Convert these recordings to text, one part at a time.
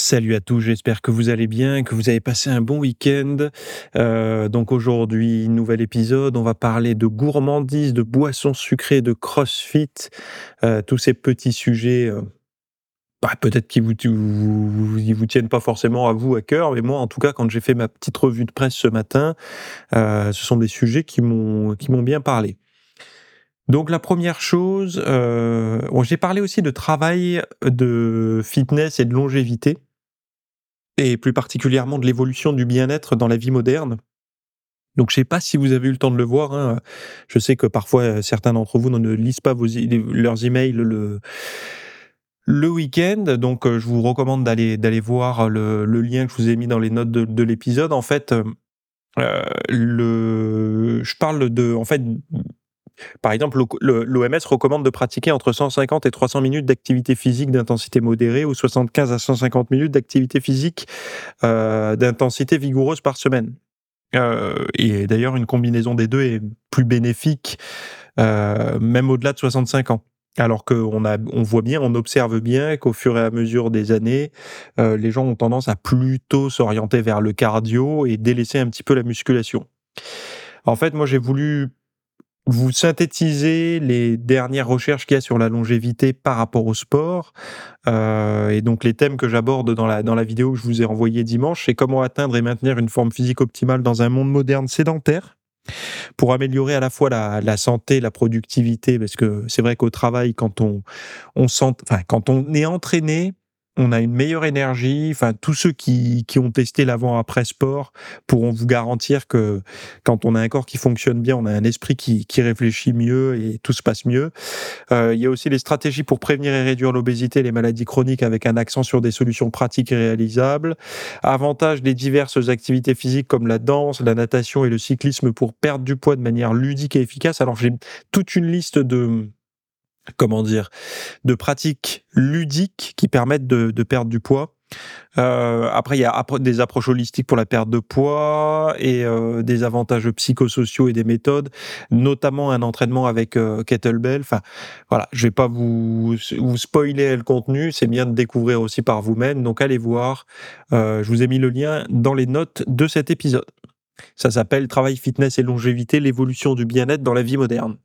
Salut à tous, j'espère que vous allez bien, que vous avez passé un bon week-end. Euh, donc aujourd'hui, nouvel épisode, on va parler de gourmandise, de boissons sucrées, de crossfit, euh, tous ces petits sujets. Euh, bah, peut-être qu'ils vous, vous, vous, tiennent pas forcément à vous à cœur, mais moi, en tout cas, quand j'ai fait ma petite revue de presse ce matin, ce sont des sujets qui m'ont qui m'ont bien parlé. Donc la première chose, j'ai parlé aussi de travail, de fitness et de longévité et plus particulièrement de l'évolution du bien-être dans la vie moderne. Donc je sais pas si vous avez eu le temps de le voir. Hein. Je sais que parfois euh, certains d'entre vous ne lisent pas leurs emails le le week-end. Donc euh, je vous recommande d'aller d'aller voir le, lien que je vous ai mis dans les notes de, l'épisode. En fait, euh, le je parle de en fait par exemple, l'OMS recommande de pratiquer entre 150 et 300 minutes d'activité physique d'intensité modérée ou 75 à 150 minutes d'activité physique euh, d'intensité vigoureuse par semaine. Euh, et d'ailleurs, une combinaison des deux est plus bénéfique, euh, même au-delà de 65 ans. Alors qu'on on voit bien, on observe bien qu'au fur et à mesure des années, les gens ont tendance à plutôt s'orienter vers le cardio et délaisser un petit peu la musculation. En fait, moi, j'ai voulu vous synthétisez les dernières recherches qu'il y a sur la longévité par rapport au sport. Euh, et donc les thèmes que j'aborde dans la, dans la vidéo que je vous ai envoyée dimanche, c'est comment atteindre et maintenir une forme physique optimale dans un monde moderne sédentaire pour améliorer à la fois la, la santé, la productivité, parce que c'est vrai qu'au travail, quand on, on sent, enfin, quand on est entraîné, on a une meilleure énergie. Enfin, tous ceux qui, qui ont testé l'avant-après sport pourront vous garantir que quand on a un corps qui fonctionne bien, on a un esprit qui, qui réfléchit mieux et tout se passe mieux. Euh, il y a aussi les stratégies pour prévenir et réduire l'obésité et les maladies chroniques avec un accent sur des solutions pratiques et réalisables. Avantage des diverses activités physiques comme la danse, la natation et le cyclisme pour perdre du poids de manière ludique et efficace. Alors j'ai toute une liste de comment dire, de pratiques ludiques qui permettent de, perdre du poids. Euh, après, il y a des approches holistiques pour la perte de poids et euh, des avantages psychosociaux et des méthodes, notamment un entraînement avec euh, kettlebell. Enfin, voilà, je vais pas vous, vous spoiler le contenu, c'est bien de découvrir aussi par vous-même. Donc, allez voir. je vous ai mis le lien dans les notes de cet épisode. Ça s'appelle Travail, fitness et longévité, l'évolution du bien-être dans la vie moderne.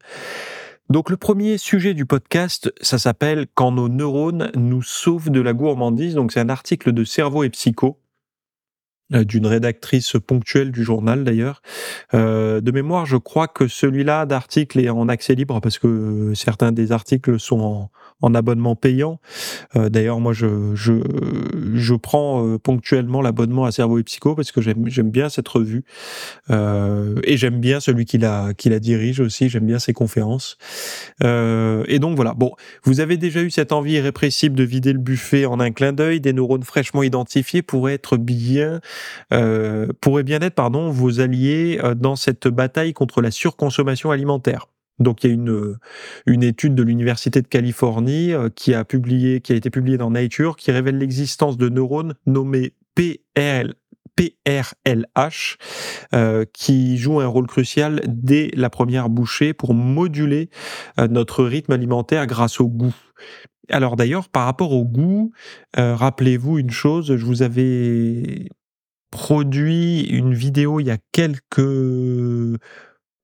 Donc le premier sujet du podcast, ça s'appelle Quand nos neurones nous sauvent de la gourmandise. Donc c'est un article de Cerveau et Psycho d'une rédactrice ponctuelle du journal d'ailleurs. Euh, de mémoire, je crois que celui-là d'article est en accès libre parce que certains des articles sont en, en abonnement payant. Euh, d'ailleurs, moi, je, je, je prends euh, ponctuellement l'abonnement à Cerveau et Psycho parce que j'aime bien cette revue euh, et j'aime bien celui qui la, qui la dirige aussi. J'aime bien ses conférences. et donc voilà. Bon, vous avez déjà eu cette envie irrépressible de vider le buffet en un clin d'œil. Des neurones fraîchement identifiés pourraient être bien, pourraient bien être, pardon, vos alliés dans cette bataille contre la surconsommation alimentaire. Donc il y a une, euh, une étude de l'université de Californie euh, qui a publié, qui a été publiée dans Nature, qui révèle l'existence de neurones nommés PRL, PRLH, euh, qui jouent un rôle crucial dès la première bouchée pour moduler notre rythme alimentaire grâce au goût. Alors d'ailleurs, par rapport au goût, rappelez-vous une chose, je vous avais produit une vidéo il y a quelques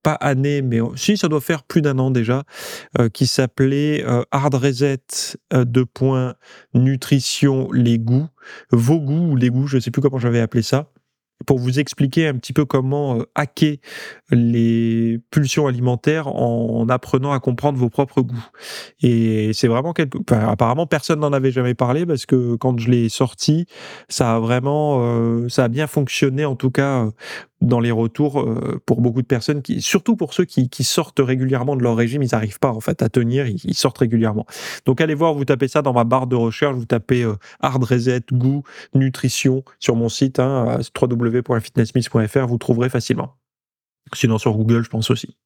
pas année, mais si ça doit faire plus d'un an déjà, euh, qui s'appelait euh, Hard Reset euh, de points nutrition les goûts, vos goûts ou les goûts, je ne sais plus comment j'avais appelé ça pour vous expliquer un petit peu comment euh, hacker les pulsions alimentaires en apprenant à comprendre vos propres goûts. Et c'est vraiment quelque... Apparemment, personne n'en avait jamais parlé parce que quand je l'ai sorti, ça a vraiment, euh, ça a bien fonctionné en tout cas dans les retours euh, pour beaucoup de personnes, qui, surtout pour ceux qui, sortent régulièrement de leur régime, ils n'arrivent pas en fait à tenir, ils, sortent régulièrement. Donc allez voir, vous tapez ça dans ma barre de recherche, vous tapez euh, hard reset, goût, nutrition sur mon site hein, www.fitnessmiss.fr, vous trouverez facilement. Sinon sur Google, je pense aussi.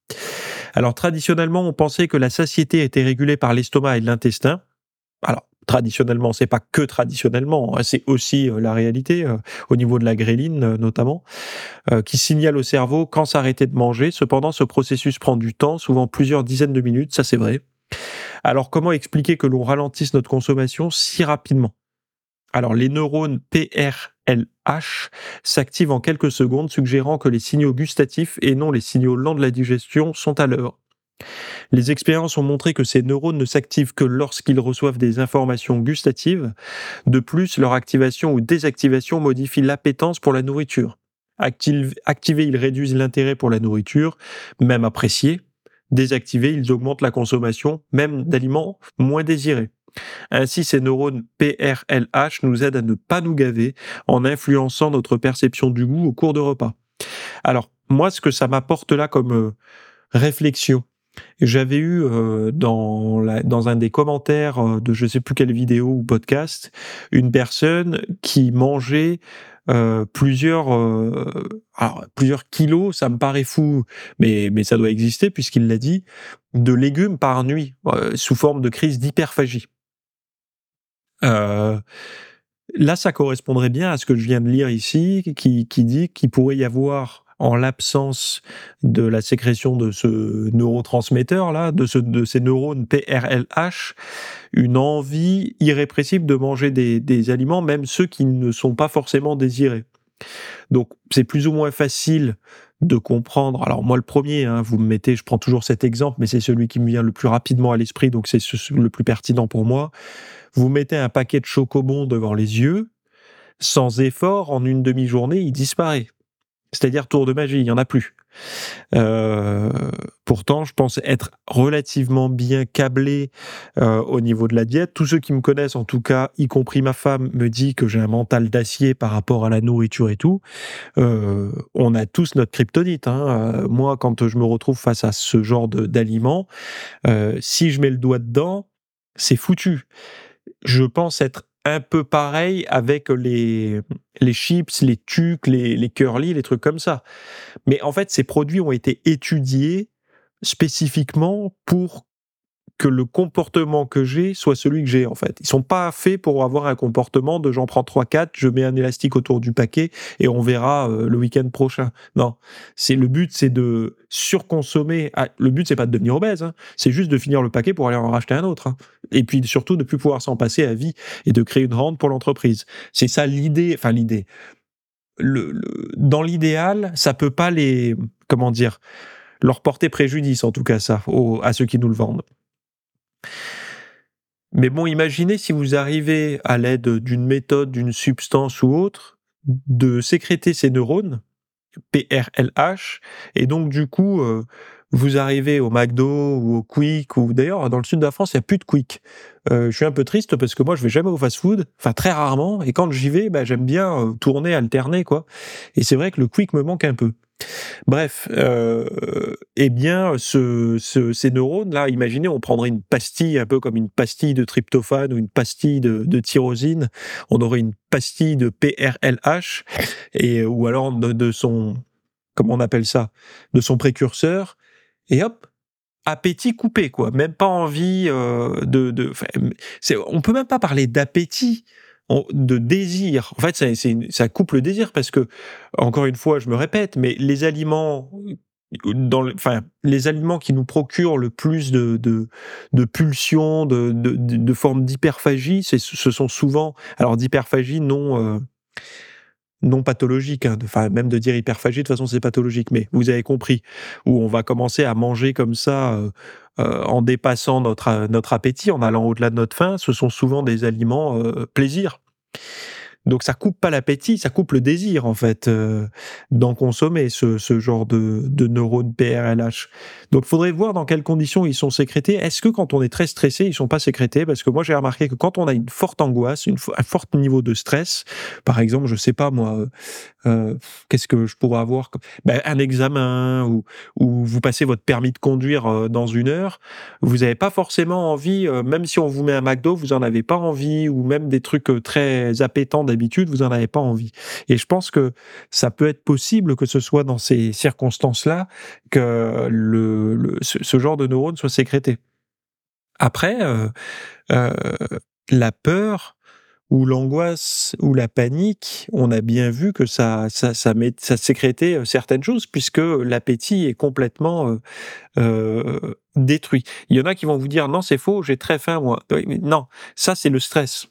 Alors traditionnellement, on pensait que la satiété était régulée par l'estomac et l'intestin. Alors traditionnellement, c'est pas que traditionnellement, hein, c'est aussi euh, la réalité euh, au niveau de la gréline euh, notamment, qui signale au cerveau quand s'arrêter de manger. Cependant, ce processus prend du temps, souvent plusieurs dizaines de minutes, ça c'est vrai. Alors comment expliquer que l'on ralentisse notre consommation si rapidement? Alors les neurones PRLH s'activent en quelques secondes, suggérant que les signaux gustatifs et non les signaux lents de la digestion sont à l'heure. Les expériences ont montré que ces neurones ne s'activent que lorsqu'ils reçoivent des informations gustatives. De plus, leur activation ou désactivation modifie l'appétence pour la nourriture. activés, ils réduisent l'intérêt pour la nourriture, même appréciée. Désactivés, ils augmentent la consommation, même d'aliments moins désirés. Ainsi, ces neurones PRLH nous aident à ne pas nous gaver en influençant notre perception du goût au cours de repas. Alors, moi, ce que ça m'apporte là comme euh, réflexion, j'avais eu euh, dans, dans un des commentaires euh, de je sais plus quelle vidéo ou podcast une personne qui mangeait euh, plusieurs alors, plusieurs kilos, ça me paraît fou, mais mais ça doit exister puisqu'il l'a dit, de légumes par nuit sous forme de crise d'hyperphagie. là, ça correspondrait bien à ce que je viens de lire ici, qui, qui dit qu'il pourrait y avoir en l'absence de la sécrétion de ce neurotransmetteur là, de, ce, de ces neurones PRLH, une envie irrépressible de manger des, aliments, même ceux qui ne sont pas forcément désirés. Donc c'est plus ou moins facile de comprendre. Alors moi le premier, hein, vous me mettez, je prends toujours cet exemple, mais c'est celui qui me vient le plus rapidement à l'esprit, donc c'est le plus pertinent pour moi. Vous mettez un paquet de chocobons devant les yeux, sans effort, en une demi-journée, il disparaît c'est-à-dire tour de magie, il n'y en a plus. Euh, pourtant, je pense être relativement bien câblé euh, au niveau de la diète. Tous ceux qui me connaissent, en tout cas, y compris ma femme, me dit que j'ai un mental d'acier par rapport à la nourriture et tout. Euh, on a tous notre kryptonite. Hein. moi, quand je me retrouve face à ce genre d'aliments, si je mets le doigt dedans, c'est foutu. Je pense être un peu pareil avec les, les chips, les tucs, les, les curly, les trucs comme ça. Mais en fait, ces produits ont été étudiés spécifiquement pour que le comportement que j'ai soit celui que j'ai en fait. Ils sont pas faits pour avoir un comportement de j'en prends 3 4, je mets un élastique autour du paquet et on verra euh, le week-end prochain. Non, c'est le but c'est de surconsommer. Ah, le but c'est pas de devenir obèse, hein. c'est juste de finir le paquet pour aller en racheter un autre. Hein. Et puis surtout de plus pouvoir s'en passer à vie et de créer une rente pour l'entreprise. C'est ça l'idée, enfin l'idée. Le, dans l'idéal, ça peut pas les comment dire leur porter préjudice en tout cas ça à ceux qui nous le vendent. Mais bon, imaginez si vous arrivez à l'aide d'une méthode, d'une substance ou autre, de sécréter ces neurones, PRLH, et donc du coup, euh, vous arrivez au McDo ou au Quick, ou d'ailleurs dans le sud de la France, il n'y a plus de Quick. Euh, je suis un peu triste parce que moi, je vais jamais au fast-food, enfin très rarement, et quand j'y vais, bah, j'aime bien euh, tourner, alterner, quoi. Et c'est vrai que le Quick me manque un peu. Bref, euh, eh bien, ce, ces neurones-là, imaginez, on prendrait une pastille, un peu comme une pastille de tryptophane ou une pastille de, tyrosine, on aurait une pastille de PRLH, et, ou alors de, son, comment on appelle ça, de son précurseur, et hop, appétit coupé, quoi. Même pas envie euh, de, de on peut même pas parler d'appétit de désir. En fait, ça, coupe le désir parce que, encore une fois, je me répète, mais les aliments enfin, les aliments qui nous procurent le plus de, pulsions, de, de, de formes d'hyperphagie, ce sont souvent, alors d'hyperphagie non, euh, non pathologique, hein, enfin, même de dire hyperphagie, de toute façon c'est pathologique, mais vous avez compris, où on va commencer à manger comme ça euh, euh, en dépassant notre, notre appétit, en allant au-delà de notre faim, ce sont souvent des aliments euh, plaisir. Donc ça coupe pas l'appétit, ça coupe le désir en fait euh, d'en consommer ce, ce genre de, de, neurones PRLH. Donc faudrait voir dans quelles conditions ils sont sécrétés. Est-ce que quand on est très stressé, ils sont pas sécrétés? Parce que moi j'ai remarqué que quand on a une forte angoisse, une, un fort niveau de stress, par exemple, je sais pas moi, euh, euh qu'est-ce que je pourrais avoir ben, Un examen ou, ou vous passez votre permis de conduire euh, dans une heure, vous n'avez pas forcément envie, même si on vous met un McDo, vous en avez pas envie, ou même des trucs très appétants vous en avez pas envie. Et je pense que ça peut être possible que ce soit dans ces circonstances-là que ce, genre de neurones soit sécrété. Après, euh, euh, la peur ou l'angoisse ou la panique, on a bien vu que ça, met, ça sécrétait euh, certaines choses puisque l'appétit est complètement détruit. Il y en a qui vont vous dire non, c'est faux, j'ai très faim moi. non, ça c'est le stress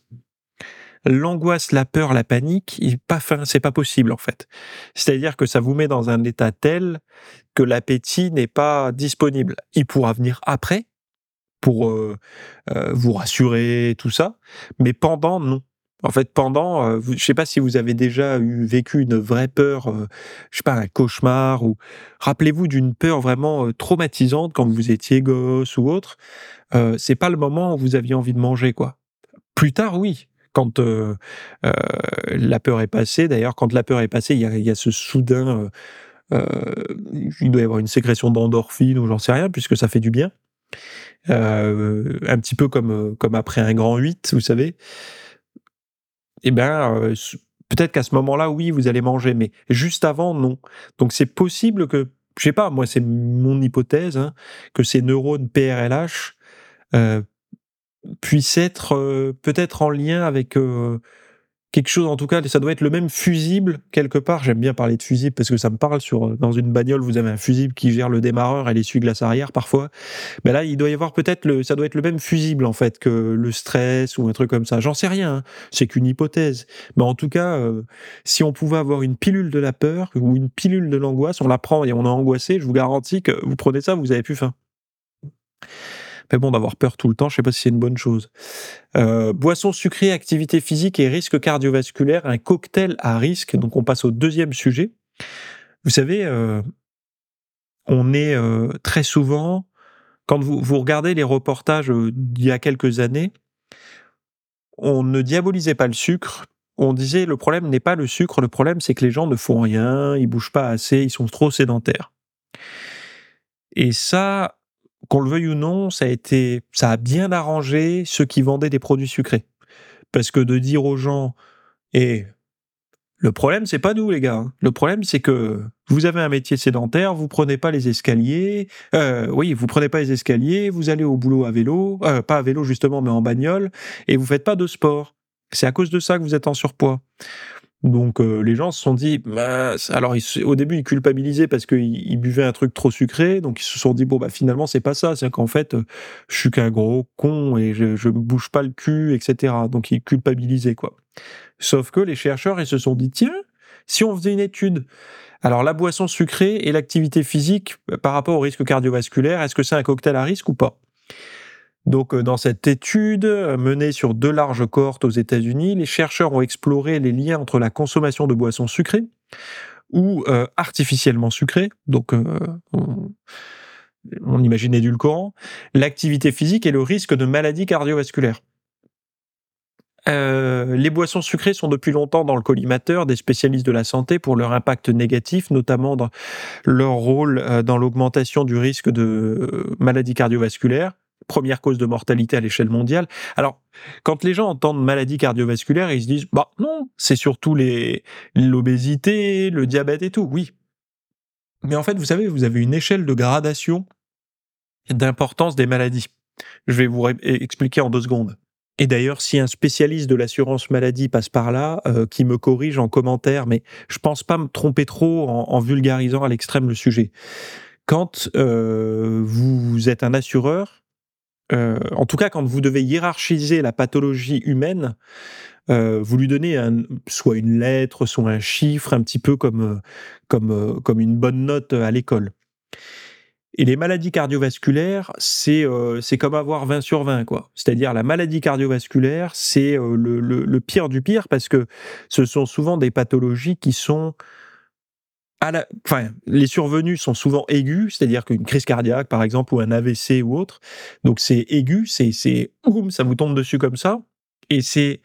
l'angoisse, la peur, la panique, pas fin, c'est pas possible en fait. C'est-à-dire que ça vous met dans un état tel que l'appétit n'est pas disponible. Il pourra venir après pour euh, euh, vous rassurer, tout ça, mais pendant non. En fait, pendant, euh, je sais pas si vous avez déjà eu vécu une vraie peur, je sais pas un cauchemar ou rappelez-vous d'une peur vraiment traumatisante quand vous étiez gosse ou autre. c'est pas le moment où vous aviez envie de manger quoi. Plus tard, oui, quand euh, euh, la peur est passée, d'ailleurs, quand la peur est passée, il y a, ce soudain, euh, il doit y avoir une sécrétion d'endorphine ou j'en sais rien, puisque ça fait du bien. un petit peu comme, comme après un grand 8, vous savez. Eh bien, peut-être qu'à ce moment-là, oui, vous allez manger, mais juste avant, non. Donc c'est possible que, je sais pas, moi c'est mon hypothèse, hein, que ces neurones PRLH puisse être euh, peut-être en lien avec euh, quelque chose, en tout cas, ça doit être le même fusible quelque part. J'aime bien parler de fusible parce que ça me parle sur euh, dans une bagnole, vous avez un fusible qui gère le démarreur et l'essuie-glace arrière parfois. Mais là, il doit y avoir peut-être le, ça doit être le même fusible en fait que le stress ou un truc comme ça. J'en sais rien, hein. c'est qu'une hypothèse. Mais en tout cas, si on pouvait avoir une pilule de la peur ou une pilule de l'angoisse, on la prend et on est angoissé, je vous garantis que vous prenez ça, vous avez plus faim. Mais bon, d'avoir peur tout le temps, je sais pas si c'est une bonne chose. Euh, boisson sucrée, activité physique et risque cardiovasculaire, un cocktail à risque. Donc on passe au deuxième sujet. Vous savez, euh, on est euh, très souvent, quand vous, vous regardez les reportages d'il y a quelques années, on ne diabolisait pas le sucre. On disait le problème n'est pas le sucre, le problème c'est que les gens ne font rien, ils bougent pas assez, ils sont trop sédentaires. Et ça, qu'on le veuille ou non, ça a été, ça a bien arrangé ceux qui vendaient des produits sucrés. Parce que de dire aux gens, et le problème, c'est pas nous, les gars. Hein. Le problème, c'est que vous avez un métier sédentaire, vous prenez pas les escaliers. Euh, oui, vous prenez pas les escaliers, vous allez au boulot à vélo, euh, pas à vélo justement, mais en bagnole, et vous faites pas de sport. C'est à cause de ça que vous êtes en surpoids. Donc euh, les gens se sont dit, bah, alors au début ils culpabilisaient parce qu'ils buvaient un truc trop sucré, donc ils se sont dit bon bah finalement c'est pas ça, c'est qu'en fait euh, je suis qu'un gros con et je, je bouge pas le cul, etc. Donc ils culpabilisaient quoi. Sauf que les chercheurs ils se sont dit tiens, si on faisait une étude, alors la boisson sucrée et l'activité physique euh, par rapport au risque cardiovasculaire, est-ce que c'est un cocktail à risque ou pas? Donc, euh, dans cette étude euh, menée sur deux larges cohortes aux États-Unis, les chercheurs ont exploré les liens entre la consommation de boissons sucrées ou euh, artificiellement sucrées, donc on, on, imagine édulcorant, l'activité physique et le risque de maladies cardiovasculaires. les boissons sucrées sont depuis longtemps dans le collimateur des spécialistes de la santé pour leur impact négatif, notamment dans leur rôle dans l'augmentation du risque de maladies cardiovasculaires, première cause de mortalité à l'échelle mondiale. Alors, quand les gens entendent maladie cardiovasculaire, ils se disent, bah non, c'est surtout l'obésité, le diabète et tout, oui. Mais en fait, vous savez, vous avez une échelle de gradation d'importance des maladies. Je vais vous expliquer en deux secondes. Et d'ailleurs, si un spécialiste de l'assurance maladie passe par là, euh, qui me corrige en commentaire, mais je pense pas me tromper trop en, vulgarisant à l'extrême le sujet. Quand euh, vous êtes un assureur, euh, en tout cas, quand vous devez hiérarchiser la pathologie humaine, euh, vous lui donnez soit une lettre, soit un chiffre, un petit peu comme, euh, comme, comme une bonne note à l'école. Et les maladies cardiovasculaires, c'est comme avoir 20 sur 20, quoi. C'est-à-dire la maladie cardiovasculaire, c'est le, le, pire du pire parce que ce sont souvent des pathologies qui sont la, enfin, les survenus sont souvent aigus, c'est-à-dire qu'une crise cardiaque, par exemple, ou un AVC ou autre. Donc c'est aigu, c'est c'est ça vous tombe dessus comme ça, et c'est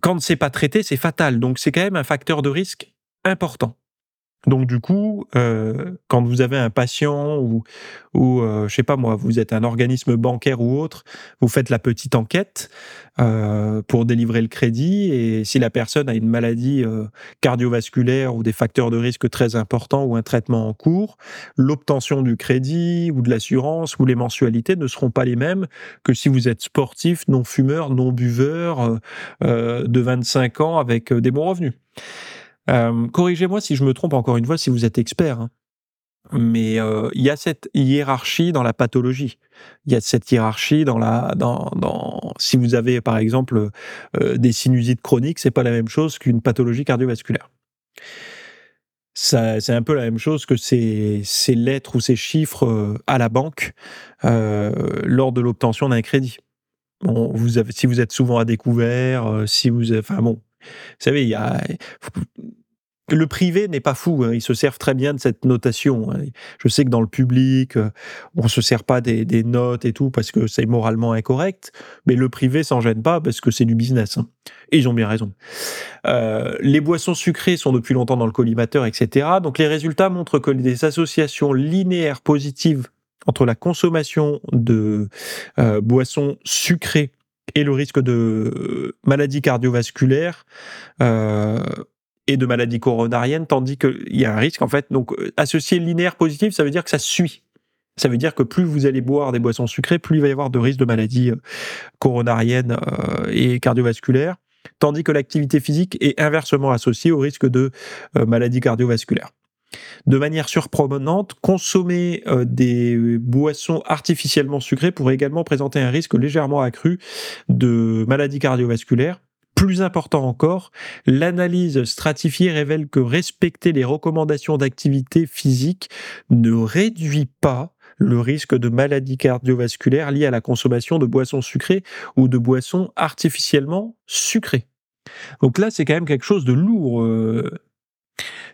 quand c'est pas traité, c'est fatal. Donc c'est quand même un facteur de risque important. Donc du coup, euh, quand vous avez un patient ou, ou euh, je sais pas moi, vous êtes un organisme bancaire ou autre, vous faites la petite enquête euh, pour délivrer le crédit et si la personne a une maladie euh, cardiovasculaire ou des facteurs de risque très importants ou un traitement en cours, l'obtention du crédit ou de l'assurance ou les mensualités ne seront pas les mêmes que si vous êtes sportif, non fumeur, non buveur euh, de 25 ans avec des bons revenus. Euh, corrigez-moi si je me trompe encore une fois, si vous êtes expert. Hein. Mais euh, il y a cette hiérarchie dans la pathologie. Il y a cette hiérarchie dans la dans, dans si vous avez par exemple euh, des sinusites chroniques, c'est pas la même chose qu'une pathologie cardiovasculaire. c'est un peu la même chose que ces, ces lettres ou ces chiffres à la banque lors de l'obtention d'un crédit. Bon, vous avez, si vous êtes souvent à découvert, si vous, enfin bon, savez, y a le privé n'est pas fou, hein, ils se servent très bien de cette notation. Hein. Je sais que dans le public, euh, on se sert pas des, notes et tout parce que c'est moralement incorrect, mais le privé s'en gêne pas parce que c'est du business. Hein. Et ils ont bien raison. Euh, les boissons sucrées sont depuis longtemps dans le collimateur, etc. Donc les résultats montrent que des associations linéaires positives entre la consommation de euh, boissons sucrées et le risque de maladies cardiovasculaires euh, et de maladies coronariennes, tandis qu'il y a un risque, en fait, donc euh, associé linéaire positif, ça veut dire que ça suit. Ça veut dire que plus vous allez boire des boissons sucrées, plus il va y avoir de risques de maladies euh, coronariennes euh, et cardiovasculaires, tandis que l'activité physique est inversement associée au risque de maladies cardiovasculaires. De manière surprenante, consommer des boissons artificiellement sucrées pourrait également présenter un risque légèrement accru de maladies cardiovasculaires, plus important encore, l'analyse stratifiée révèle que respecter les recommandations d'activité physique ne réduit pas le risque de maladies cardiovasculaires liées à la consommation de boissons sucrées ou de boissons artificiellement sucrées. Donc là, c'est quand même quelque chose de lourd. Euh.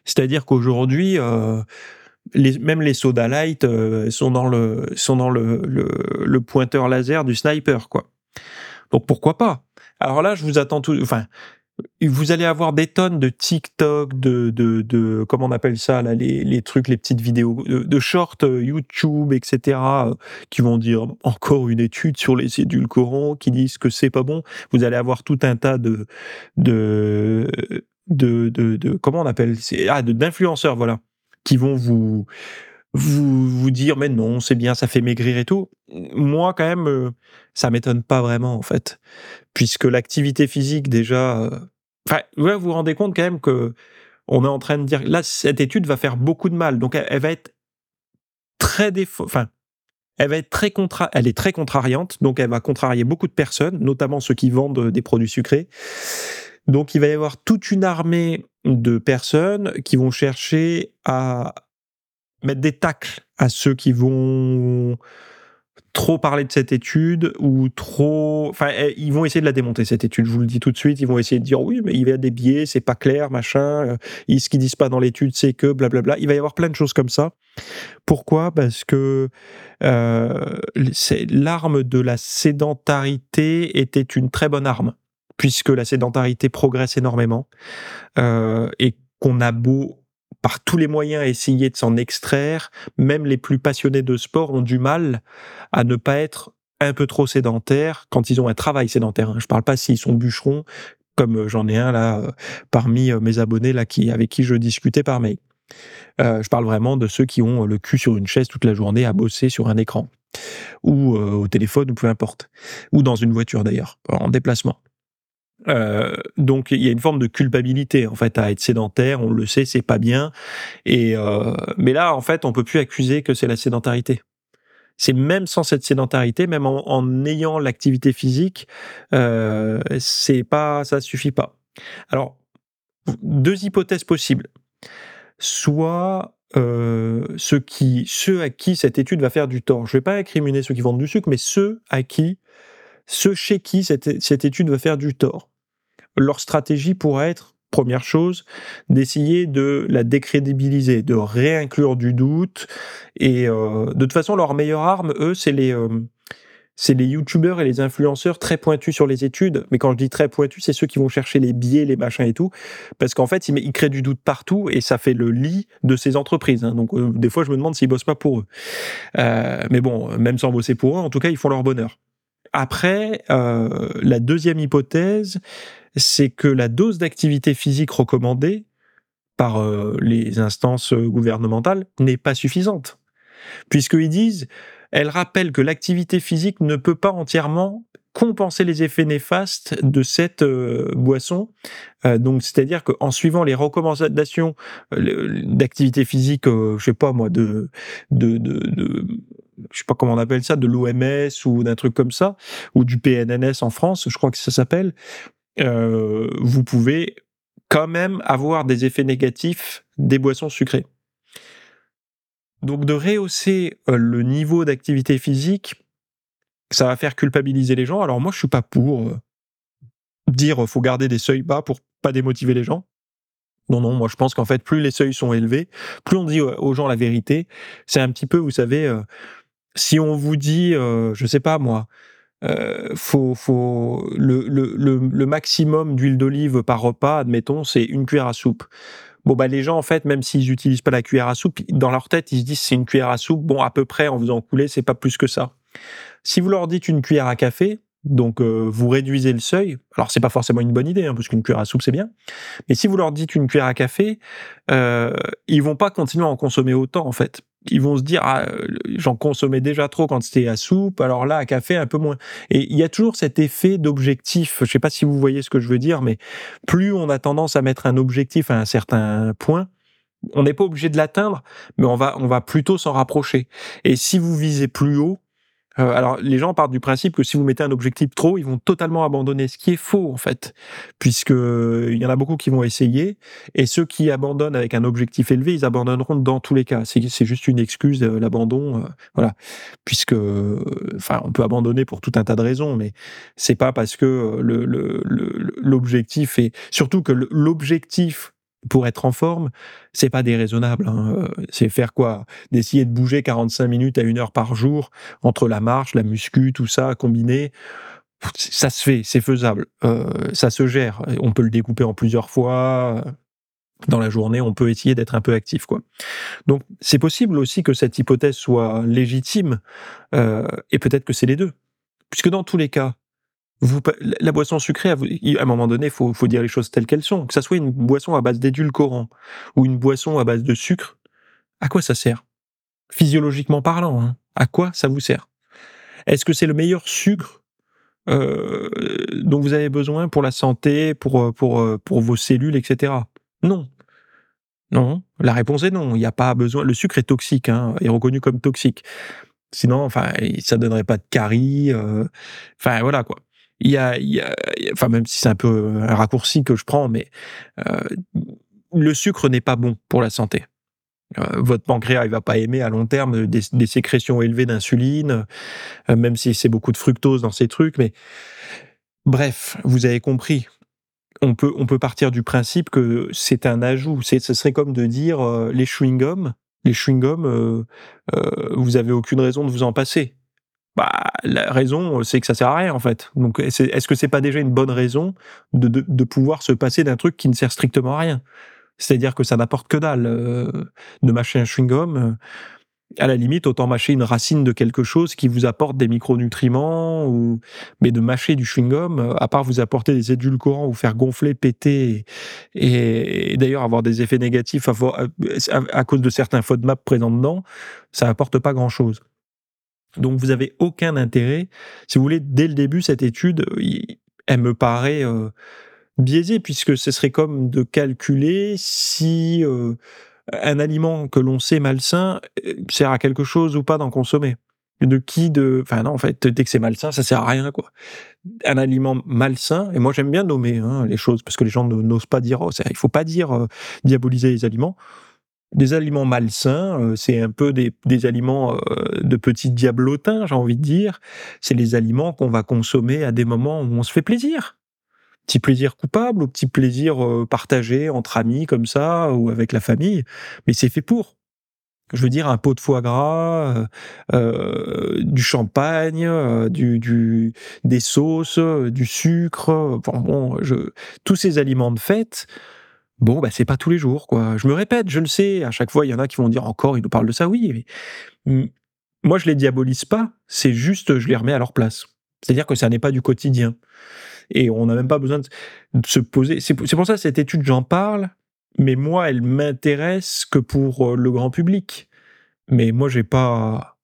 C'est-à-dire qu'aujourd'hui, euh, même les soda light euh, sont dans le sont dans le, le pointeur laser du sniper, quoi. Donc pourquoi pas? Alors là, je vous attends tout. Enfin, vous allez avoir des tonnes de TikTok, de, de, de comment on appelle ça, là, les, les trucs, les petites vidéos, de, shorts euh, YouTube, etc., qui vont dire encore une étude sur les édulcorants, qui disent que c'est pas bon. Vous allez avoir tout un tas de, de, de, de, de comment on appelle, ah, d'influenceurs, voilà, qui vont vous, vous vous dire mais non c'est bien ça fait maigrir et tout. Moi quand même euh, ça m'étonne pas vraiment en fait puisque l'activité physique déjà euh, enfin vous vous rendez compte quand même que on est en train de dire là cette étude va faire beaucoup de mal. Donc elle, va être très défaut enfin elle va être très contra elle est très contrariante donc elle va contrarier beaucoup de personnes notamment ceux qui vendent des produits sucrés donc il va y avoir toute une armée de personnes qui vont chercher à mettre des tacles à ceux qui vont trop parler de cette étude ou trop enfin eh, ils vont essayer de la démonter cette étude. Je vous le dis tout de suite ils vont essayer de dire oui mais il y a des biais c'est pas clair machin euh, ce qu'ils disent pas dans l'étude c'est que blablabla il va y avoir plein de choses comme ça. Pourquoi? Parce que euh, l'arme de la sédentarité était une très bonne arme puisque la sédentarité progresse énormément euh, et qu'on a beau par tous les moyens essayer de s'en extraire. Même les plus passionnés de sport ont du mal à ne pas être un peu trop sédentaires quand ils ont un travail sédentaire. Hein. Je parle pas s'ils sont bûcherons, comme euh, j'en ai un là euh, parmi mes abonnés là qui avec qui je discutais par mail. je parle vraiment de ceux qui ont le cul sur une chaise toute la journée à bosser sur un écran ou au téléphone ou peu importe, ou dans une voiture d'ailleurs, en déplacement. Euh, donc il y a une forme de culpabilité en fait à être sédentaire, on le sait, c'est pas bien. Et euh, mais là en fait on peut plus accuser que c'est la sédentarité. C'est même sans cette sédentarité, même en, ayant l'activité physique, euh, c'est pas, ça suffit pas. Alors deux hypothèses possibles. Soit ceux, qui, ceux à qui cette étude va faire du tort. Je ne vais pas incriminer ceux qui vendent du sucre, mais ceux à qui, ceux chez qui cette, cette étude va faire du tort. Leur stratégie pourrait être, première chose, d'essayer de la décrédibiliser, de réinclure du doute. Et de toute façon, leur meilleure arme, eux, c'est les c'est les youtubeurs et les influenceurs très pointus sur les études. Mais quand je dis très pointus, c'est ceux qui vont chercher les biais, les machins et tout. Parce qu'en fait, ils, créent du doute partout et ça fait le lit de ces entreprises. Hein. Donc, euh, des fois, je me demande s'ils bossent pas pour eux. Euh, mais bon, même sans bosser pour eux, en tout cas, ils font leur bonheur. Après, euh, la deuxième hypothèse, c'est que la dose d'activité physique recommandée par les instances gouvernementales n'est pas suffisante. Puisqu'ils disent, elle rappelle que l'activité physique ne peut pas entièrement compenser les effets néfastes de cette euh, boisson. Euh, donc, c'est-à-dire qu'en suivant les recommandations euh, d'activité physique, je sais pas moi, de, de je sais pas comment on appelle ça, de l'OMS ou d'un truc comme ça, ou du PNNS en France, je crois que ça s'appelle, vous pouvez quand même avoir des effets négatifs des boissons sucrées. Donc de rehausser euh, le niveau d'activité physique, ça va faire culpabiliser les gens. Alors moi, je suis pas pour euh, dire faut garder des seuils bas pour pas démotiver les gens. Non, non, moi je pense qu'en fait, plus les seuils sont élevés, plus on dit aux gens la vérité. C'est un petit peu, vous savez, euh, si on vous dit, je sais pas moi, faut, faut le, le, le maximum d'huile d'olive par repas, admettons, c'est une cuillère à soupe. Bon, bah, les gens, en fait, même s'ils n'utilisent pas la cuillère à soupe, dans leur tête, ils se disent c'est une cuillère à soupe. Bon, à peu près, en faisant couler, c'est pas plus que ça. Si vous leur dites une cuillère à café, donc euh, vous réduisez le seuil. Alors c'est pas forcément une bonne idée, hein, parce qu'une cuillère à soupe c'est bien. Mais si vous leur dites une cuillère à café, euh, ils vont pas continuer à en consommer autant en fait. Ils vont se dire ah, j'en consommais déjà trop quand c'était à soupe, alors là à café un peu moins. Et il y a toujours cet effet d'objectif. Je sais pas si vous voyez ce que je veux dire, mais plus on a tendance à mettre un objectif à un certain point, on n'est pas obligé de l'atteindre, mais on va on va plutôt s'en rapprocher. Et si vous visez plus haut, euh, alors, les gens partent du principe que si vous mettez un objectif trop, ils vont totalement abandonner, ce qui est faux en fait, puisque il y en a beaucoup qui vont essayer, et ceux qui abandonnent avec un objectif élevé, ils abandonneront dans tous les cas. C'est juste une excuse, euh, l'abandon, euh, voilà, puisque, enfin, on peut abandonner pour tout un tas de raisons, mais c'est pas parce que l'objectif est, surtout que l'objectif pour être en forme, c'est pas déraisonnable. Hein. Euh, c'est faire quoi? D'essayer de bouger 45 minutes à une heure par jour entre la marche, la muscu, tout ça combiné. Ça se fait, c'est faisable, euh, ça se gère. On peut le découper en plusieurs fois dans la journée. On peut essayer d'être un peu actif, quoi. Donc c'est possible aussi que cette hypothèse soit légitime, euh, et peut-être que c'est les deux, puisque dans tous les cas, la boisson sucrée, à un moment donné, il faut, dire les choses telles qu'elles sont. Que ça soit une boisson à base d'édulcorant ou une boisson à base de sucre, à quoi ça sert? Physiologiquement parlant, hein, à quoi ça vous sert? Est-ce que c'est le meilleur sucre euh, dont vous avez besoin pour la santé, pour, euh, euh, vos cellules, etc. Non. Non, la réponse est non. Il n'y a pas besoin. Le sucre est toxique, hein, est reconnu comme toxique. Sinon, enfin, ça donnerait pas de caries. enfin, voilà quoi il y a, enfin même si c'est un peu un raccourci que je prends, mais euh, le sucre n'est pas bon pour la santé. Euh, votre pancréas, il va pas aimer à long terme des, sécrétions élevées d'insuline, euh, même si c'est beaucoup de fructose dans ces trucs. Mais bref, vous avez compris. On peut, on peut partir du principe que c'est un ajout. ce serait comme de dire les chewing-gums, les chewing-gums, vous avez aucune raison de vous en passer bah, la raison, c'est que ça sert à rien en fait. Donc, est-ce que c'est pas déjà une bonne raison de, de, pouvoir se passer d'un truc qui ne sert strictement à rien? C'est-à-dire que ça n'apporte que dalle. Euh, de mâcher un chewing-gum, euh, à la limite, autant mâcher une racine de quelque chose qui vous apporte des micronutriments, ou mais de mâcher du chewing-gum, euh, à part vous apporter des édulcorants ou faire gonfler, péter, et, d'ailleurs avoir des effets négatifs à, cause de certains FODMAP présents dedans, ça apporte pas grand-chose. Donc vous avez aucun intérêt. Si vous voulez, dès le début, cette étude, elle me paraît euh, biaisée, puisque ce serait comme de calculer si euh, un aliment que l'on sait malsain euh, sert à quelque chose ou pas d'en consommer. De qui de. Enfin, non, en fait, dès que c'est malsain, ça sert à rien, quoi. Un aliment malsain, et moi j'aime bien nommer hein, les choses, parce que les gens n'osent pas dire, oh, il faut pas dire diaboliser les aliments. Des aliments malsains, euh, c'est un peu des, aliments euh, de petits diablotins, j'ai envie de dire. C'est les aliments qu'on va consommer à des moments où on se fait plaisir. Petit plaisir coupable ou petit plaisir euh, partagé entre amis comme ça ou avec la famille, mais c'est fait pour. Je veux dire un pot de foie gras, du champagne, du, des sauces, du sucre, bon, je, tous ces aliments de fête, Bon, bah, c'est pas tous les jours, quoi. Je me répète, je le sais. À chaque fois, il y en a qui vont dire encore, ils nous parlent de ça. Oui, moi, je les diabolise pas. C'est juste, je les remets à leur place. C'est-à-dire que ça n'est pas du quotidien. Et on n'a même pas besoin de, se poser. C'est pour ça, cette étude, j'en parle. Mais moi, elle m'intéresse que pour euh, le grand public. Mais moi, j'ai pas.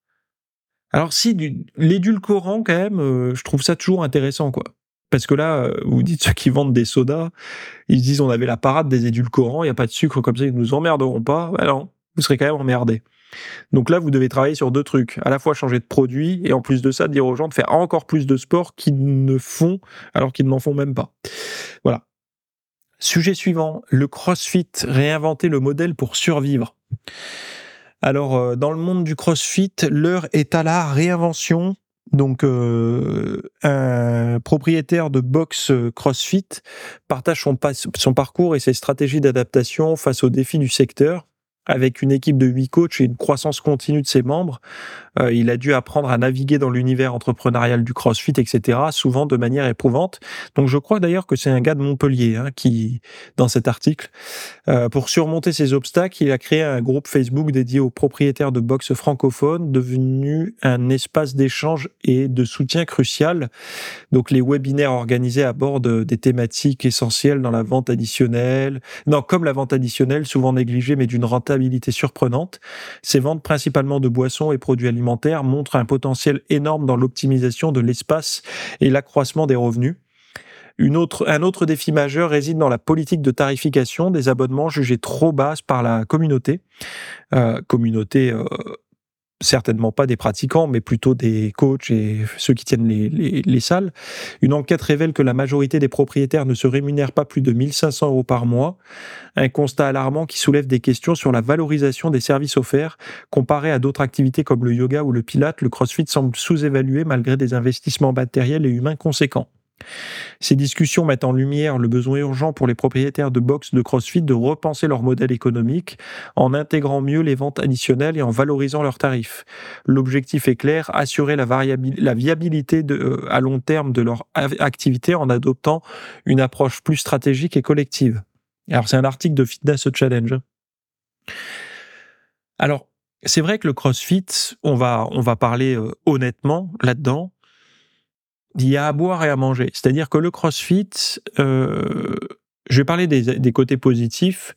Alors, si, l'édulcorant, quand même, euh, je trouve ça toujours intéressant, quoi. Parce que là, euh, vous dites ceux qui vendent des sodas, ils disent on avait la parade des édulcorants, il n'y a pas de sucre comme ça, ils nous emmerderont pas. Ben non, vous serez quand même emmerdés. Donc là, vous devez travailler sur deux trucs. À la fois changer de produit et en plus de ça, dire aux gens de faire encore plus de sport qu'ils ne font alors qu'ils n'en font même pas. Voilà. Sujet suivant, le CrossFit, réinventer le modèle pour survivre. Alors, euh, dans le monde du CrossFit, l'heure est à la réinvention donc, euh, un propriétaire de box euh, CrossFit partage son, son parcours et ses stratégies d'adaptation face aux défis du secteur avec une équipe de huit coachs et une croissance continue de ses membres. Euh, il a dû apprendre à naviguer dans l'univers entrepreneurial du CrossFit, etc., souvent de manière éprouvante. Donc je crois d'ailleurs que c'est un gars de Montpellier hein, qui, dans cet article, euh, pour surmonter ces obstacles, il a créé un groupe Facebook dédié aux propriétaires de boxe francophones, devenu un espace d'échange et de soutien crucial. Donc les webinaires organisés abordent des thématiques essentielles dans la vente additionnelle, non comme la vente additionnelle, souvent négligée mais d'une rentabilité surprenante. Ces ventes principalement de boissons et produits alimentaires montre un potentiel énorme dans l'optimisation de l'espace et l'accroissement des revenus. Un autre défi majeur réside dans la politique de tarification des abonnements jugés trop basses par la communauté. Euh, euh, certainement pas des pratiquants, mais plutôt des coachs et ceux qui tiennent les, les, salles. Une enquête révèle que la majorité des propriétaires ne se rémunèrent pas plus de 1500 euros par mois. Un constat alarmant qui soulève des questions sur la valorisation des services offerts. Comparé à d'autres activités comme le yoga ou le pilate, le crossfit semble sous-évalué malgré des investissements matériels et humains conséquents. Ces discussions mettent en lumière le besoin urgent pour les propriétaires de box de CrossFit de repenser leur modèle économique en intégrant mieux les ventes additionnelles et en valorisant leurs tarifs. L'objectif est clair, assurer la, viabilité euh, à long terme de leur activité en adoptant une approche plus stratégique et collective. Alors c'est un article de Fitness Challenge. Alors, c'est vrai que le CrossFit, on va, on va parler euh, honnêtement là-dedans, il y a à boire et à manger. C'est-à-dire que le CrossFit, euh, je vais parler des, côtés positifs.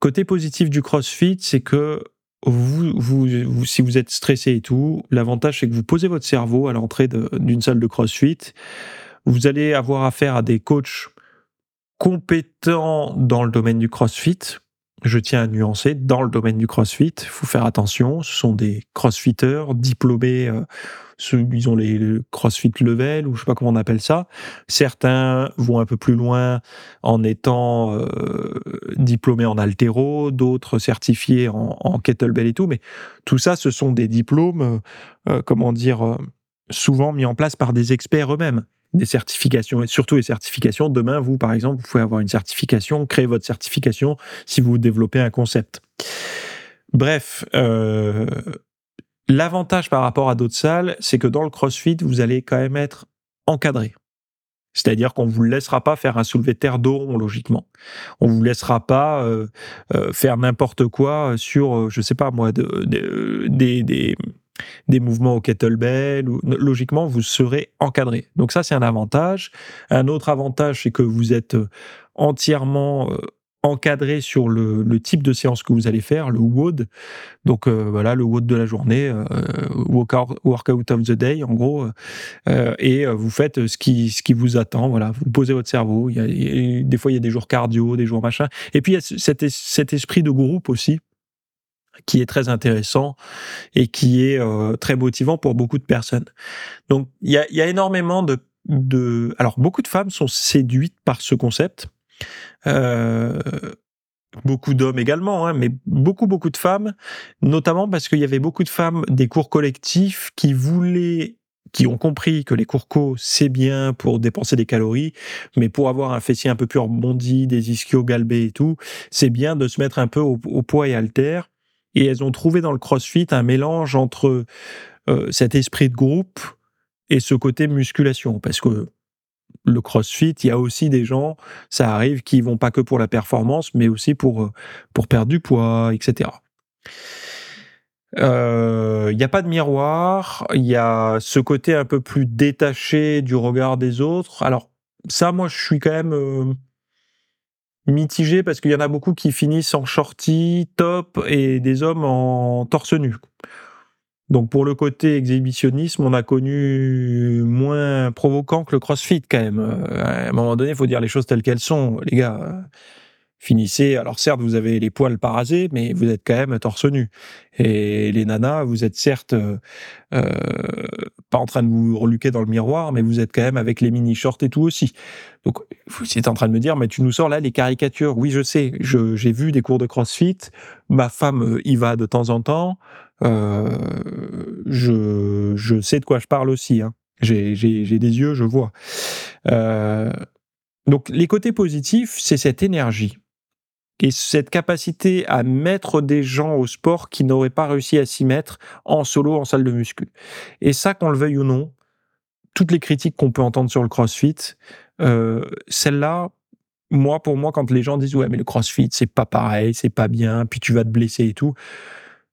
Côté positif du CrossFit, c'est que si vous êtes stressé et tout, l'avantage c'est que vous posez votre cerveau à l'entrée d'une salle de CrossFit. Vous allez avoir affaire à des coachs compétents dans le domaine du CrossFit. Je tiens à nuancer, dans le domaine du CrossFit, il faut faire attention. Ce sont des CrossFitters diplômés euh, ils les, CrossFit Level ou je sais pas comment on appelle ça. Certains vont un peu plus loin en étant euh, diplômés en altéro, d'autres certifiés en, kettlebell et tout. Mais tout ça, ce sont des diplômes, euh, euh, comment dire, souvent mis en place par des experts eux-mêmes des certifications et surtout les certifications. Demain, vous, par exemple, vous pouvez avoir une certification, créer votre certification si vous développez un concept. Bref, euh, L'avantage par rapport à d'autres salles, c'est que dans le CrossFit, vous allez quand même être encadré. C'est-à-dire qu'on vous laissera pas faire un soulevé terre d'eau logiquement. On vous laissera pas euh, euh, faire n'importe quoi sur, je sais pas moi, de, des, des mouvements au kettlebell. Logiquement, vous serez encadré. Donc ça, c'est un avantage. Un autre avantage, c'est que vous êtes entièrement encadré sur le, type de séance que vous allez faire, le WOD. Donc euh, voilà, le WOD de la journée, euh, workout, of the day en gros, euh, et vous faites ce qui, ce qui vous attend. Voilà, vous posez votre cerveau. Il y a, des fois, il y a des jours cardio, des jours machin. Et puis il y a cet esprit de groupe aussi qui est très intéressant et qui est très motivant pour beaucoup de personnes. Donc il y a, y a énormément de, de... Alors beaucoup de femmes sont séduites par ce concept euh, beaucoup d'hommes également, hein, mais beaucoup, beaucoup de femmes, notamment parce qu'il y avait beaucoup de femmes des cours collectifs qui voulaient qui ont compris que les cours co, c'est bien pour dépenser des calories, mais pour avoir un fessier un peu plus rebondi, des ischios galbés et tout, c'est bien de se mettre un peu au, poids et halter. Et elles ont trouvé dans le CrossFit un mélange entre euh, cet esprit de groupe et ce côté musculation, parce que le CrossFit, il y a aussi des gens, ça arrive, qui vont pas que pour la performance, mais aussi pour, euh, pour perdre du poids, etc. Euh, il n'y a pas de miroir, il y a ce côté un peu plus détaché du regard des autres. Alors ça, moi, je suis quand même euh, mitigé parce qu'il y en a beaucoup qui finissent en shorty, top, et des hommes en torse nu. Donc pour le côté exhibitionnisme, on a connu moins provoquant que le CrossFit quand même. Euh, à un moment donné, il faut dire les choses telles qu'elles sont, les gars. Finissez. Alors certes, vous avez les poils parasés, mais vous êtes quand même torse nu. Et les nanas, vous êtes certes euh, euh, pas en train de vous reluquer dans le miroir, mais vous êtes quand même avec les mini shorts et tout aussi. Donc vous êtes en train de me dire, mais tu nous sors là les caricatures. Oui, je sais. J'ai vu des cours de CrossFit. Ma femme y va de temps en temps. Euh, je, je sais de quoi je parle aussi. Hein. J'ai des yeux, je vois. Euh, donc les côtés positifs, c'est cette énergie et cette capacité à mettre des gens au sport qui n'auraient pas réussi à s'y mettre en solo, en salle de muscu. Et ça, qu'on le veuille ou non, toutes les critiques qu'on peut entendre sur le CrossFit, euh, celle-là, moi, pour moi, quand les gens disent ouais, mais le CrossFit, c'est pas pareil, c'est pas bien, puis tu vas te blesser et tout,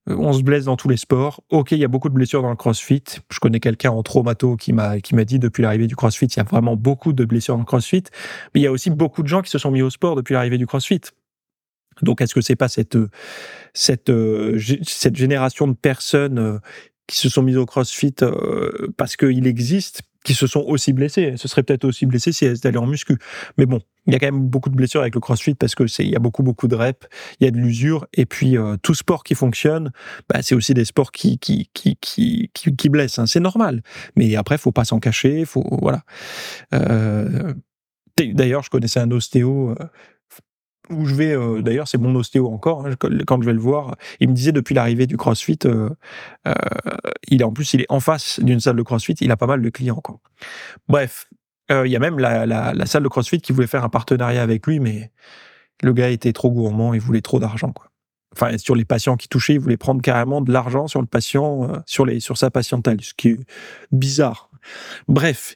on se blesse dans tous les sports. Ok, il y a beaucoup de blessures dans le CrossFit. Je connais quelqu'un en traumato qui m'a qui m'a dit depuis l'arrivée du CrossFit, il y a vraiment beaucoup de blessures dans le CrossFit. Mais il y a aussi beaucoup de gens qui se sont mis au sport depuis l'arrivée du CrossFit. Donc, est-ce que c'est pas cette cette cette génération de personnes euh, qui se sont mises au CrossFit euh, parce qu'il existe qui se sont aussi blessés. Ce serait peut-être aussi blessés si elles étaient allées en muscu. Mais bon, il y a quand même beaucoup de blessures avec le CrossFit parce que c'est il y a beaucoup beaucoup de reps, il y a de l'usure et puis euh, tout sport qui fonctionne, bah, c'est aussi des sports qui qui qui qui qui, blessent. Hein. C'est normal. Mais après, faut pas s'en cacher. Faut voilà. Euh, D'ailleurs, je connaissais un ostéo euh, où je vais, euh, d'ailleurs, c'est mon ostéo encore, hein, quand je vais le voir, il me disait depuis l'arrivée du CrossFit, euh, euh, il est en plus, il est en face d'une salle de CrossFit, il a pas mal de clients. Quoi. Bref, il y a même la, la, la, salle de CrossFit qui voulait faire un partenariat avec lui, mais le gars était trop gourmand, il voulait trop d'argent. Quoi. Enfin, sur les patients qui touchaient, il voulait prendre carrément de l'argent sur le patient, sur, les, sur sa patientèle, ce qui est bizarre. Bref,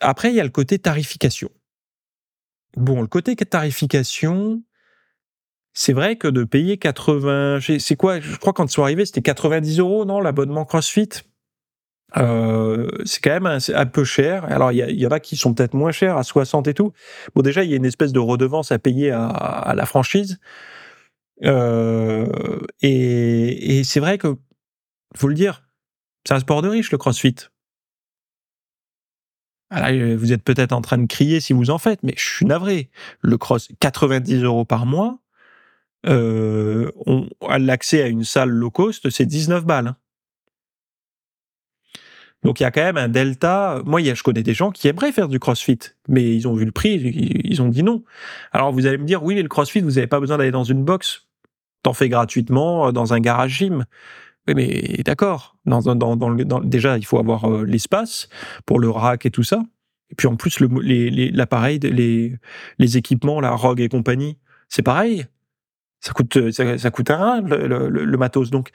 après, il y a le côté tarification. Bon, le côté tarification, c'est vrai que de payer 80, c'est quoi Je crois quand ils sont arrivés, c'était 90 euros, non, l'abonnement CrossFit? Euh, c'est quand même un, peu cher. Alors il y, en a qui sont peut-être moins chers, à 60 et tout. Bon, déjà il y a une espèce de redevance à payer à, la franchise. Euh, et, et c'est vrai que, faut le dire, c'est un sport de riche le CrossFit. Euh, vous êtes peut-être en train de crier si vous en faites, mais je suis navré. Le cross, 90 euros par mois, euh, on, l'accès à une salle low cost, c'est 19 balles. Hein. Donc il y a quand même un delta. Moi, je connais des gens qui aimeraient faire du CrossFit, mais ils ont vu le prix, ils, ont dit non. Alors vous allez me dire, oui, mais le CrossFit, vous n'avez pas besoin d'aller dans une box. T'en fais gratuitement euh, dans un garage gym. Oui, mais d'accord. Dans, déjà, il faut avoir euh, l'espace pour le rack et tout ça. Et puis en plus, l'appareil, les, équipements, la Rogue et compagnie, c'est pareil. Ça coûte, ça, ça coûte rien le, le, matos. Donc,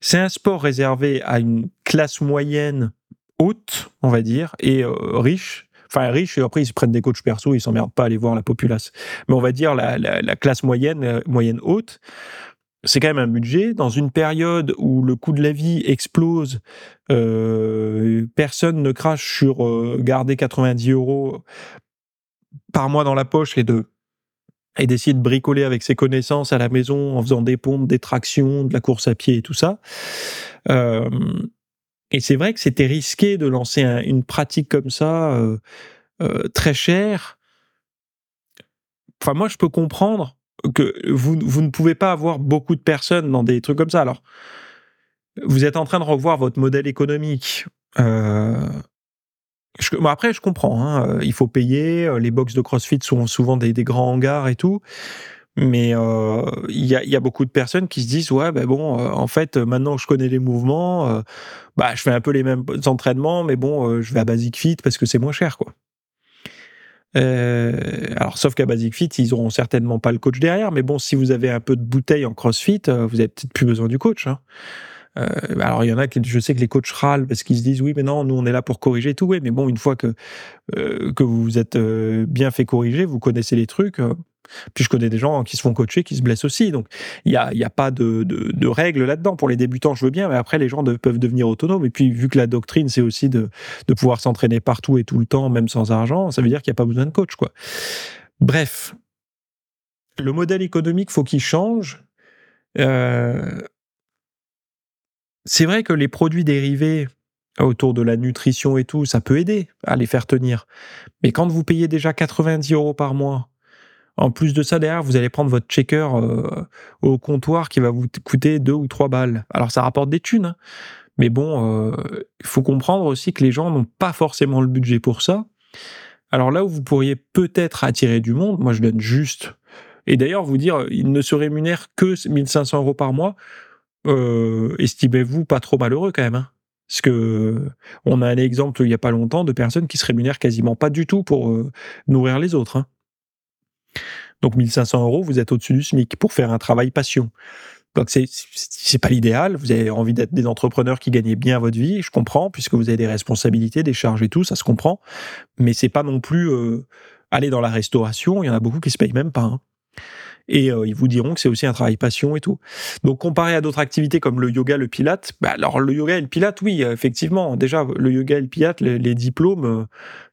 c'est un sport réservé à une classe moyenne haute, on va dire, et euh, riche. Enfin, riche, et après, ils se prennent des coachs perso, ils s'emmerdent pas à aller voir la populace. Mais on va dire la, la, la classe moyenne, euh, moyenne haute c'est quand même un budget dans une période où le coût de la vie explose. Euh, personne ne crache sur euh, garder 90 euros par mois dans la poche et de et d'essayer de bricoler avec ses connaissances à la maison en faisant des pompes, des tractions, de la course à pied et tout ça. Euh, et c'est vrai que c'était risqué de lancer une pratique comme ça très chère. Enfin, moi, je peux comprendre que vous, vous ne pouvez pas avoir beaucoup de personnes dans des trucs comme ça. Alors, vous êtes en train de revoir votre modèle économique. Euh, après, je comprends. Hein, il faut payer. Les box de CrossFit sont souvent des, grands hangars et tout. Mais il y, a, beaucoup de personnes qui se disent ouais ben bon en fait maintenant je connais les mouvements bah je fais un peu les mêmes entraînements mais bon je vais à Basic Fit parce que c'est moins cher quoi. Alors, sauf qu'à Basic Fit, ils auront certainement pas le coach derrière, mais bon, si vous avez un peu de bouteille en CrossFit, vous avez peut-être plus besoin du coach. Hein. Euh, alors il y en a qui, je sais que les coachs râlent parce qu'ils se disent oui mais non nous on est là pour corriger tout oui mais bon une fois que euh, que vous vous êtes euh, bien fait corriger vous connaissez les trucs puis je connais des gens qui se font coacher qui se blessent aussi. Donc il y a, y a pas de, de, de règles là-dedans. Pour les débutants je veux bien mais après les gens peuvent devenir autonomes. Et puis vu que la doctrine c'est aussi de, de pouvoir s'entraîner partout et tout le temps même sans argent ça veut dire qu'il n'y a pas besoin de coach quoi. Bref. Le modèle économique faut qu'il change. Euh, c'est vrai que les produits dérivés autour de la nutrition et tout, ça peut aider à les faire tenir. Mais quand vous payez déjà 90 euros par mois, en plus de ça, derrière, vous allez prendre votre checker euh, au comptoir qui va vous coûter 2 ou 3 balles. Alors ça rapporte des thunes, hein. mais bon, il euh, faut comprendre aussi que les gens n'ont pas forcément le budget pour ça. Alors là où vous pourriez peut-être attirer du monde, moi je donne juste, et d'ailleurs vous dire, il ne se rémunère que 1500 euros par mois, euh, estimez-vous pas trop malheureux quand même. Hein parce que on a un exemple il y a pas longtemps de personnes qui se rémunèrent quasiment pas du tout pour nourrir les autres. Hein. Donc 1500 euros, vous êtes au-dessus du SMIC pour faire un travail passion. Donc c'est c'est pas l'idéal. Vous avez envie d'être des entrepreneurs qui gagnent bien votre vie, je comprends, puisque vous avez des responsabilités, des charges et tout, ça se comprend. Mais c'est pas non plus euh, aller dans la restauration. Il y en a beaucoup qui se payent même pas. Hein et euh, ils vous diront que c'est aussi un travail passion et tout. Donc comparé à d'autres activités comme le yoga, le pilate, bah alors le yoga et le pilate, oui, effectivement, déjà le yoga et le pilate, les, diplômes, euh,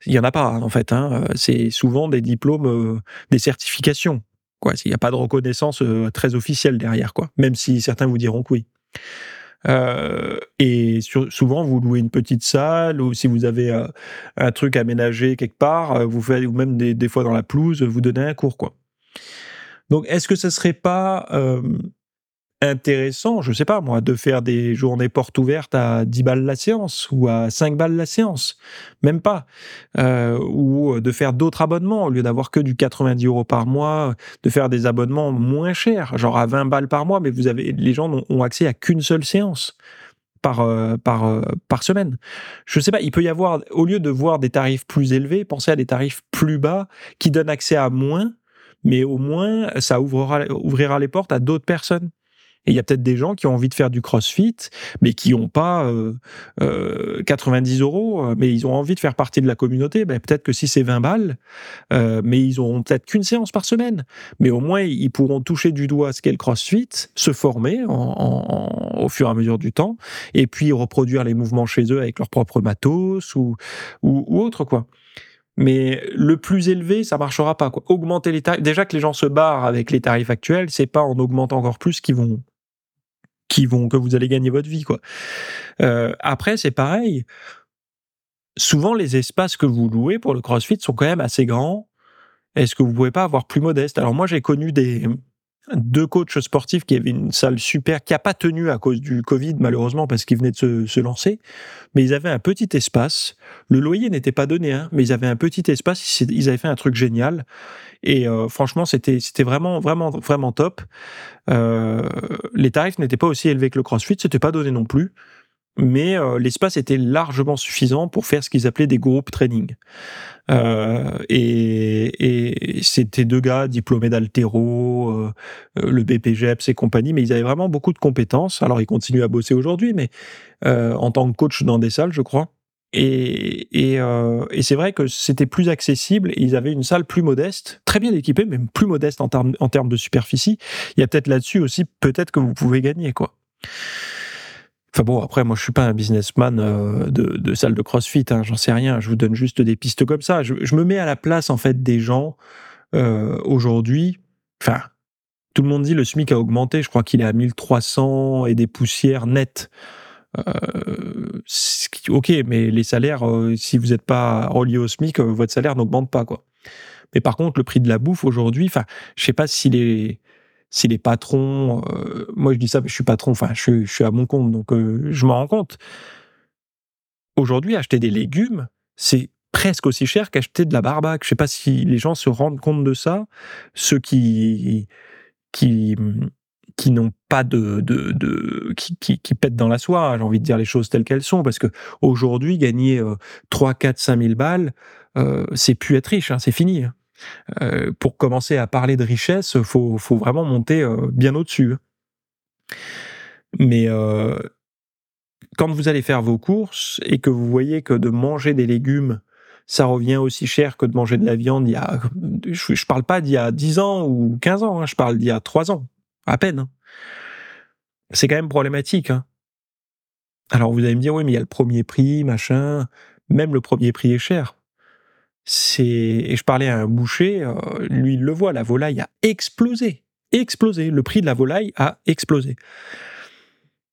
il y en a pas en fait. Hein, c'est souvent des diplômes, euh, des certifications. Quoi, il n'y a pas de reconnaissance très officielle derrière, quoi. Même si certains vous diront que oui. et souvent, vous louez une petite salle ou si vous avez un truc aménagé quelque part, vous faites ou même des, des, fois dans la pelouse, vous donnez un cours, quoi. Donc, est-ce que ce serait pas euh, intéressant, je sais pas moi, de faire des journées portes ouvertes à 10 balles la séance ou à 5 balles la séance? Même pas. Euh, ou de faire d'autres abonnements au lieu d'avoir que du 90 euros par mois, de faire des abonnements moins chers, genre à 20 balles par mois, mais vous avez les gens n'ont accès à qu'une seule séance par, euh, semaine. Je sais pas, il peut y avoir, au lieu de voir des tarifs plus élevés, pensez à des tarifs plus bas qui donnent accès à moins mais au moins, ça ouvrira, les portes à d'autres personnes. Et il y a peut-être des gens qui ont envie de faire du crossfit, mais qui n'ont pas euh, euh, 90 euros, euh, mais ils ont envie de faire partie de la communauté. Ben, peut-être que si c'est 20 balles, euh, mais ils auront peut-être qu'une séance par semaine. Mais au moins, ils pourront toucher du doigt ce qu'est le crossfit, se former au fur et à mesure du temps, et puis reproduire les mouvements chez eux avec leur propre matos ou, ou autre, quoi mais le plus élevé, ça marchera pas. Quoi. Augmenter les tarifs. Déjà que les gens se barrent avec les tarifs actuels, c'est pas en augmentant encore plus qu'ils vont, qui vont que vous allez gagner votre vie. Quoi. Euh, après, c'est pareil. Souvent, les espaces que vous louez pour le CrossFit sont quand même assez grands. Est-ce que vous pouvez pas avoir plus modeste? Alors moi, j'ai connu des deux coachs sportifs qui avaient une salle super, qui a pas tenu à cause du Covid, malheureusement, parce qu'ils venaient de se, se, lancer. Mais ils avaient un petit espace. Le loyer n'était pas donné, hein, mais ils avaient un petit espace. Ils avaient fait un truc génial. Et euh, franchement, c'était c'était vraiment vraiment vraiment top. Euh, les tarifs n'étaient pas aussi élevés que le CrossFit, c'était pas donné non plus mais euh, l'espace était largement suffisant pour faire ce qu'ils appelaient des groupes training. Euh, et, et c'était deux gars diplômés d'altéro, euh, le BPGEPS et compagnie, mais ils avaient vraiment beaucoup de compétences. Alors ils continuent à bosser aujourd'hui, mais en tant que coach dans des salles, je crois. Et, et, et c'est vrai que c'était plus accessible. ils avaient une salle plus modeste, très bien équipée, mais plus modeste en termes en termes de superficie. Il y a peut-être là-dessus aussi, peut-être que vous pouvez gagner quoi. Enfin bon, après, moi, je suis pas un businessman euh, de, salle de CrossFit, hein, j'en sais rien. Je vous donne juste des pistes comme ça. Je, me mets à la place, en fait, des gens euh, aujourd'hui. Enfin, tout le monde dit le SMIC a augmenté. Je crois qu'il est à 1300 et des poussières nettes. Euh, ok, mais les salaires, si vous n'êtes pas relié au SMIC, votre salaire n'augmente pas, quoi. Mais par contre, le prix de la bouffe aujourd'hui, enfin, je sais pas si les si les patrons, euh, moi je dis ça, mais je suis patron, enfin je, suis à mon compte, donc euh, je m'en rends compte. Aujourd'hui, acheter des légumes, c'est presque aussi cher qu'acheter de la barbac. Je sais pas si les gens se rendent compte de ça, ceux qui qui qui n'ont pas de, de, de qui, qui, pètent dans la soie, j'ai envie de dire les choses telles qu'elles sont, parce que aujourd'hui, gagner 3, 4, 5 000 balles, euh, c'est plus être riche, hein, c'est fini. Hein. Euh, pour commencer à parler de richesse, faut, faut vraiment monter euh, bien au-dessus. Hein. Mais euh, quand vous allez faire vos courses et que vous voyez que de manger des légumes, ça revient aussi cher que de manger de la viande il y a, je, je parle pas d'il y a 10 ans ou 15 ans, hein, je parle d'il y a 3 ans à peine. Hein. C'est quand même problématique. Alors vous allez me dire, oui, mais il y a le premier prix, machin. Même le premier prix est cher. C'est et je parlais à un boucher, euh, lui il le voit, la volaille a explosé, explosé. Le prix de la volaille a explosé.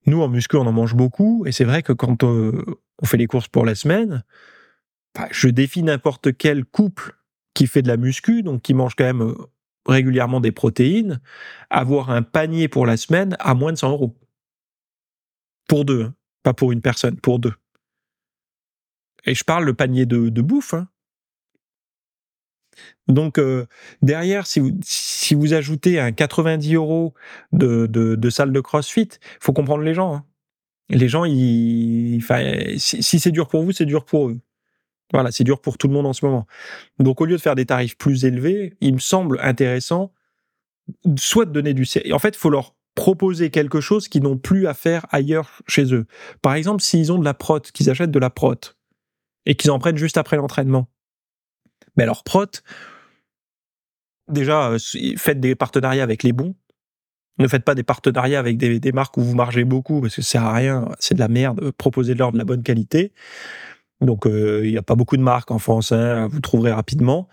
Nous en muscu on en mange beaucoup et c'est vrai que quand euh, on fait les courses pour la semaine, bah, je défie n'importe quel couple qui fait de la muscu, donc qui mange quand même euh, régulièrement des protéines, avoir un panier pour la semaine à moins de 100 euros. Pour deux, hein. pas pour une personne, pour deux. Et je parle le panier de, bouffe. Hein. Donc euh, derrière, si vous, si vous ajoutez un 90 euros de, de, salle de CrossFit, faut comprendre les gens. Hein. Les gens, ils, si, si c'est dur pour vous, c'est dur pour eux. Voilà, c'est dur pour tout le monde en ce moment. Donc au lieu de faire des tarifs plus élevés, il me semble intéressant soit de donner du en fait, il faut leur proposer quelque chose qu'ils n'ont plus à faire ailleurs chez eux. Par exemple, s'ils ont de la prot, qu'ils achètent de la prot et qu'ils en prennent juste après l'entraînement. Mais leur prot, déjà, euh, faites des partenariats avec les bons. Ne faites pas des partenariats avec des, des marques où vous margez beaucoup parce que ça sert à rien, c'est de la merde. Proposez-leur de la bonne qualité. Donc, euh, il n'y a pas beaucoup de marques en France, hein, vous trouverez rapidement.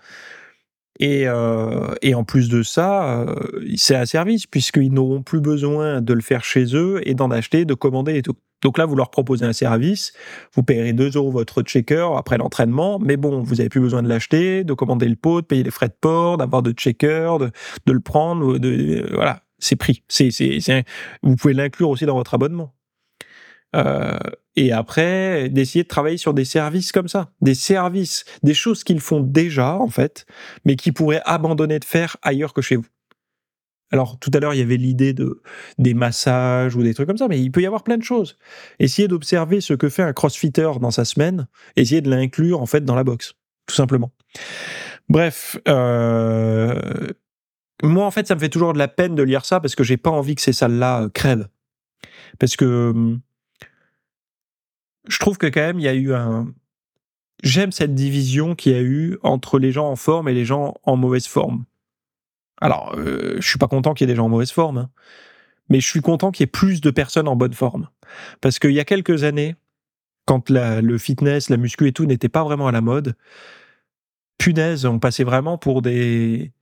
Et, euh, en plus de ça, euh, c'est un service, puisqu'ils n'auront plus besoin de le faire chez eux et d'en acheter, de commander et tout. Donc là, vous leur proposez un service, vous payerez 2 euros votre checker après l'entraînement, mais bon, vous n'avez plus besoin de l'acheter, de commander le pot, de payer les frais de port, d'avoir de checker, de, de, le prendre, de, voilà, c'est pris. C'est, c'est, vous pouvez l'inclure aussi dans votre abonnement. Euh, et après, d'essayer de travailler sur des services comme ça, des services, des choses qu'ils font déjà en fait, mais qui pourraient abandonner de faire ailleurs que chez vous. Alors tout à l'heure, il y avait l'idée de des massages ou des trucs comme ça, mais il peut y avoir plein de choses. Essayez d'observer ce que fait un crossfitter dans sa semaine, essayez de l'inclure en fait dans la boxe, tout simplement. Bref, euh, moi en fait, ça me fait toujours de la peine de lire ça parce que j'ai pas envie que ces salles-là crèvent, parce que hum, je trouve que quand même, il y a eu un. J'aime cette division qu'il y a eu entre les gens en forme et les gens en mauvaise forme. Alors, euh, je suis pas content qu'il y ait des gens en mauvaise forme, hein, mais je suis content qu'il y ait plus de personnes en bonne forme. Parce qu'il y a quelques années, quand le fitness, la muscu et tout n'était pas vraiment à la mode, punaise, on passait vraiment pour des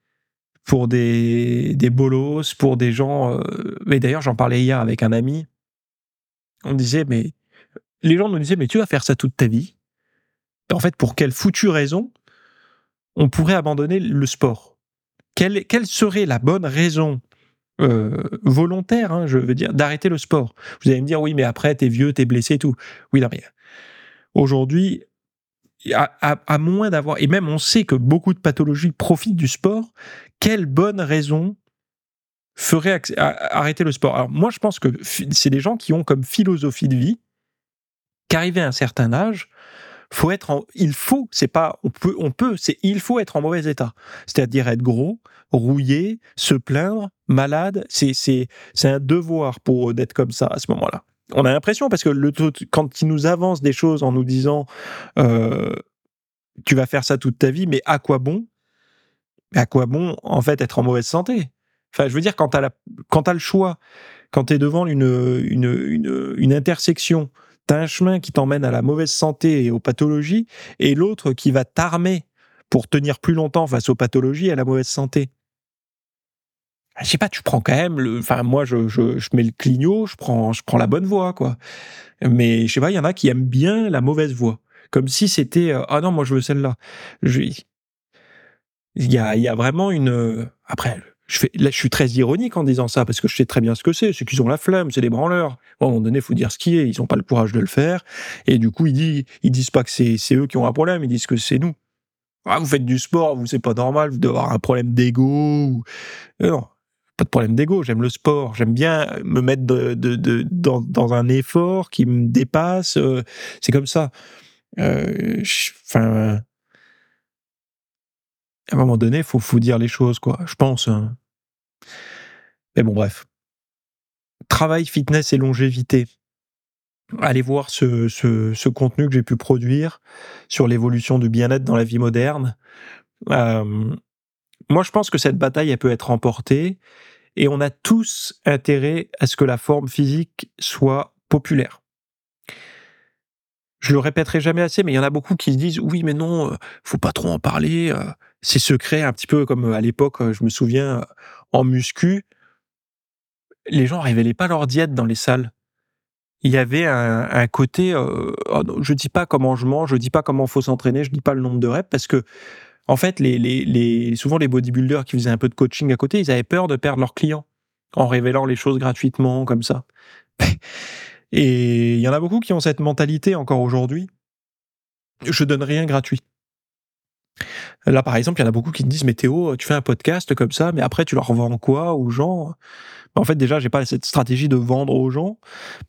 pour bolos, pour des gens. Euh, mais d'ailleurs, j'en parlais hier avec un ami. On disait mais les gens nous disaient, mais tu vas faire ça toute ta vie. En fait, pour quelle foutue raison on pourrait abandonner le sport? Quelle, serait la bonne raison euh, volontaire, hein, je veux dire, d'arrêter le sport? Vous allez me dire, oui, mais après, t'es vieux, t'es blessé et tout. Oui, non, mais aujourd'hui, à, moins d'avoir, et même on sait que beaucoup de pathologies profitent du sport, quelle bonne raison ferait arrêter le sport? Alors moi, je pense que c'est des gens qui ont comme philosophie de vie qu'arrivé à un certain âge, faut être en, il faut, c'est pas, on peut, on peut, c'est il faut être en mauvais état. C'est-à-dire être gros, rouillé, se plaindre, malade. C'est, c'est, c'est un devoir pour d'être comme ça à ce moment-là. On a l'impression parce que le, quand ils nous avancent des choses en nous disant, euh, tu vas faire ça toute ta vie, mais à quoi bon? À quoi bon, en fait, être en mauvaise santé? Enfin, je veux dire, quand t'as la, quand t'as le choix, quand t'es devant une, une, une, une intersection T'as un chemin qui t'emmène à la mauvaise santé et aux pathologies, et l'autre qui va t'armer pour tenir plus longtemps face aux pathologies et à la mauvaise santé. Je sais pas, tu prends quand même le. Enfin, moi, je, je, je mets le clignot, je prends, je prends la bonne voie, quoi. Mais je sais pas, il y en a qui aiment bien la mauvaise voie. Comme si c'était. Euh, ah non, moi, je veux celle-là. Il y a, y a vraiment une. Après, je suis très ironique en disant ça parce que je sais très bien ce que c'est. C'est qu'ils ont la flemme, c'est des branleurs. à un moment donné, faut dire ce qui est. Ils n'ont pas le courage de le faire. Et du coup, ils disent, disent pas que c'est, eux qui ont un problème. Ils disent que c'est nous. Ah, vous faites du sport, vous, c'est pas normal. Vous un problème d'ego. Euh, non, pas de problème d'ego. J'aime le sport. J'aime bien me mettre dans, un effort qui me dépasse. Euh, c'est comme ça. Euh, à un moment donné, faut, faut dire les choses, quoi. Je pense. Hein. Mais bon, bref. Travail, fitness et longévité. Allez voir ce, contenu que j'ai pu produire sur l'évolution du bien-être dans la vie moderne. Euh, moi, je pense que cette bataille, elle peut être remportée et on a tous intérêt à ce que la forme physique soit populaire. Je le répéterai jamais assez, mais il y en a beaucoup qui se disent oui, mais non, euh, faut pas trop en parler. Euh, c'est secret, un petit peu comme à l'époque, je me souviens, en muscu, les gens révélaient pas leur diète dans les salles. Il y avait un, côté, euh, oh je dis pas comment je mange, je dis pas comment faut s'entraîner, je dis pas le nombre de reps parce que en fait, souvent les bodybuilders qui faisaient un peu de coaching à côté, ils avaient peur de perdre leurs clients en révélant les choses gratuitement comme ça. Et il y en a beaucoup qui ont cette mentalité encore aujourd'hui. Je donne rien gratuit. Là, par exemple, il y en a beaucoup qui me disent, mais Théo, tu fais un podcast comme ça, mais après, tu leur vends quoi aux gens? En fait, déjà, j'ai pas cette stratégie de vendre aux gens,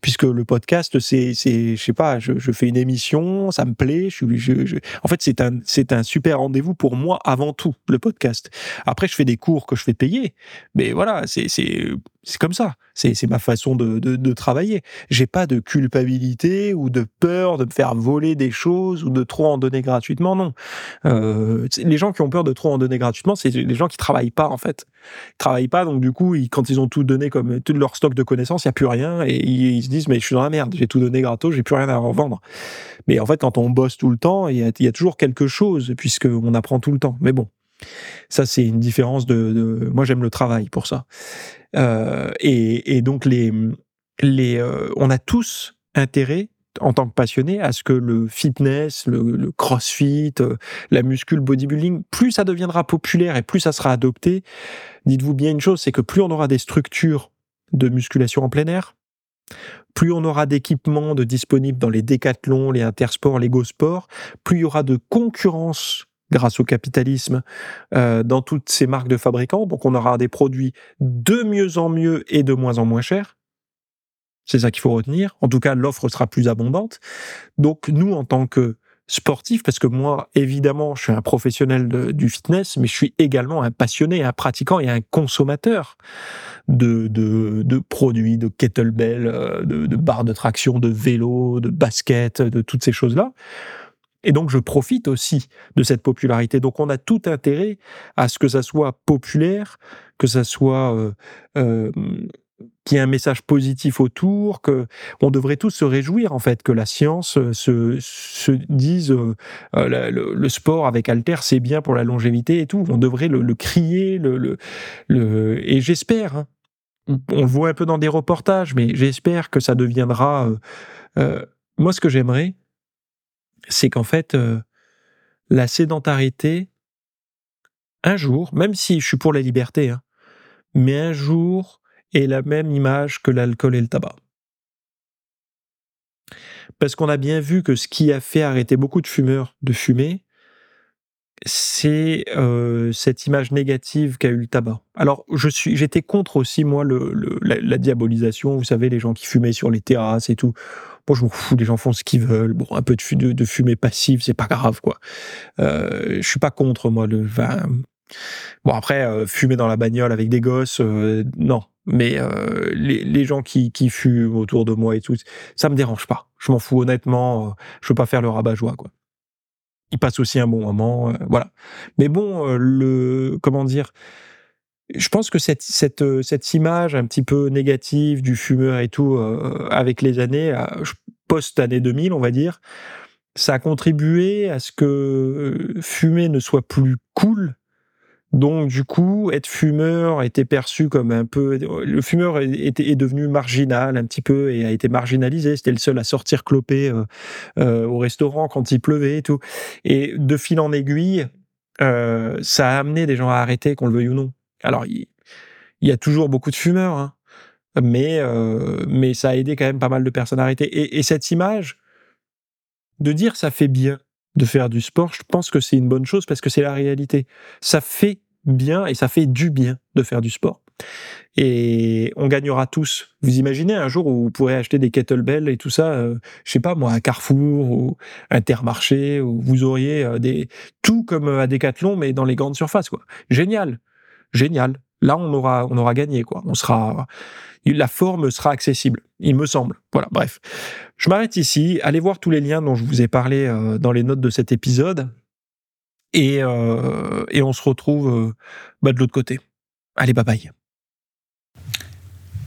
puisque le podcast, c'est, c'est, je sais pas, je, fais une émission, ça me plaît. Je. En fait, c'est un, un super rendez-vous pour moi avant tout, le podcast. Après, je fais des cours que je fais payer, mais voilà, c'est, c'est comme ça. C'est, ma façon de, travailler. J'ai pas de culpabilité ou de peur de me faire voler des choses ou de trop en donner gratuitement. Non. Euh, les gens qui ont peur de trop en donner gratuitement, c'est les gens qui travaillent pas en fait. Ils travaillent pas, donc du coup, quand ils ont tout donné comme tout leur stock de connaissances, il y a plus rien et ils, se disent mais je suis dans la merde, j'ai tout donné gratos, j'ai plus rien à revendre. Mais en fait, quand on bosse tout le temps, il y a, y a toujours quelque chose puisque on apprend tout le temps. Mais bon, ça c'est une différence de, moi j'aime le travail pour ça. Euh, et, donc les euh, on a tous intérêt en tant que passionné à ce que le fitness, le, crossfit, euh, la muscule, bodybuilding, plus ça deviendra populaire et plus ça sera adopté, dites-vous bien une chose, c'est que plus on aura des structures de musculation en plein air, plus on aura d'équipements disponibles dans les décathlons, les intersports, les go sports, plus il y aura de concurrence grâce au capitalisme euh, dans toutes ces marques de fabricants. Donc on aura des produits de mieux en mieux et de moins en moins chers. C'est ça qu'il faut retenir. En tout cas, l'offre sera plus abondante. Donc, nous, en tant que sportifs, parce que moi, évidemment, je suis un professionnel du fitness, mais je suis également un passionné, un pratiquant et un consommateur de, de, de produits, de kettlebell, euh, de, de barres de traction, de vélo, de basket, de toutes ces choses-là. Et donc, je profite aussi de cette popularité. Donc, on a tout intérêt à ce que ça soit populaire, que ça soit euh, euh, qu'il y ait un message positif autour, que on devrait tous se réjouir en fait que la science euh, se, se dise le, sport avec Alter c'est bien pour la longévité et tout. On devrait le, crier, le, et j'espère. Hein, on le voit un peu dans des reportages, mais j'espère que ça deviendra. Moi, ce que j'aimerais, c'est qu'en fait, la sédentarité, un jour, même si je suis pour la liberté, hein, mais un jour, est la même image que l'alcool et le tabac. Parce qu'on a bien vu que ce qui a fait arrêter beaucoup de fumeurs de fumer, c'est euh, cette image négative qu'a eu le tabac. Alors, j'étais contre aussi moi le, la, diabolisation. Vous savez, les gens qui fumaient sur les terrasses et tout. Bon, je m'en fous, les gens font ce qu'ils veulent. Bon, un peu de, fumée passive, c'est pas grave, quoi. Euh, je suis pas contre moi le vin. Bon, après, euh, fumer dans la bagnole avec des gosses, euh, non, mais euh, les, les, gens qui, qui fument autour de moi et tout, ça me dérange pas. Je m'en fous honnêtement. Euh, je veux pas faire le rabat-joie quoi. Ils passent aussi un bon moment, voilà. Mais bon, le comment dire. Je pense que cette, cette, cette image un petit peu négative du fumeur et tout, avec les années, post-année 2000, on va dire, ça a contribué à ce que fumer ne soit plus cool, donc du coup, être fumeur était perçu comme un peu... Le fumeur est, est devenu marginal un petit peu et a été marginalisé. C'était le seul à sortir cloper euh, euh, au restaurant quand il pleuvait et tout. Et de fil en aiguille, euh, ça a amené des gens à arrêter, qu'on le veuille ou non. Alors, il, y a toujours beaucoup de fumeurs, hein, mais, euh, mais ça a aidé quand même pas mal de personnes à arrêter. Et, et cette image de dire ça fait bien de faire du sport, je pense que c'est une bonne chose parce que c'est la réalité. Ça fait bien et ça fait du bien de faire du sport. Et on gagnera tous. Vous imaginez un jour où vous pourrez acheter des kettlebells et tout ça, euh, je sais pas moi, à Carrefour ou Intermarché, où vous auriez euh, des tout comme à Decathlon, mais dans les grandes surfaces, quoi. Génial, génial. Là, on aura, on aura gagné, quoi. On sera, la forme sera accessible, il me semble. Voilà, bref. Je m'arrête ici. Allez voir tous les liens dont je vous ai parlé euh, dans les notes de cet épisode. Et, et on se retrouve bah, de l'autre côté. Allez, bye bye.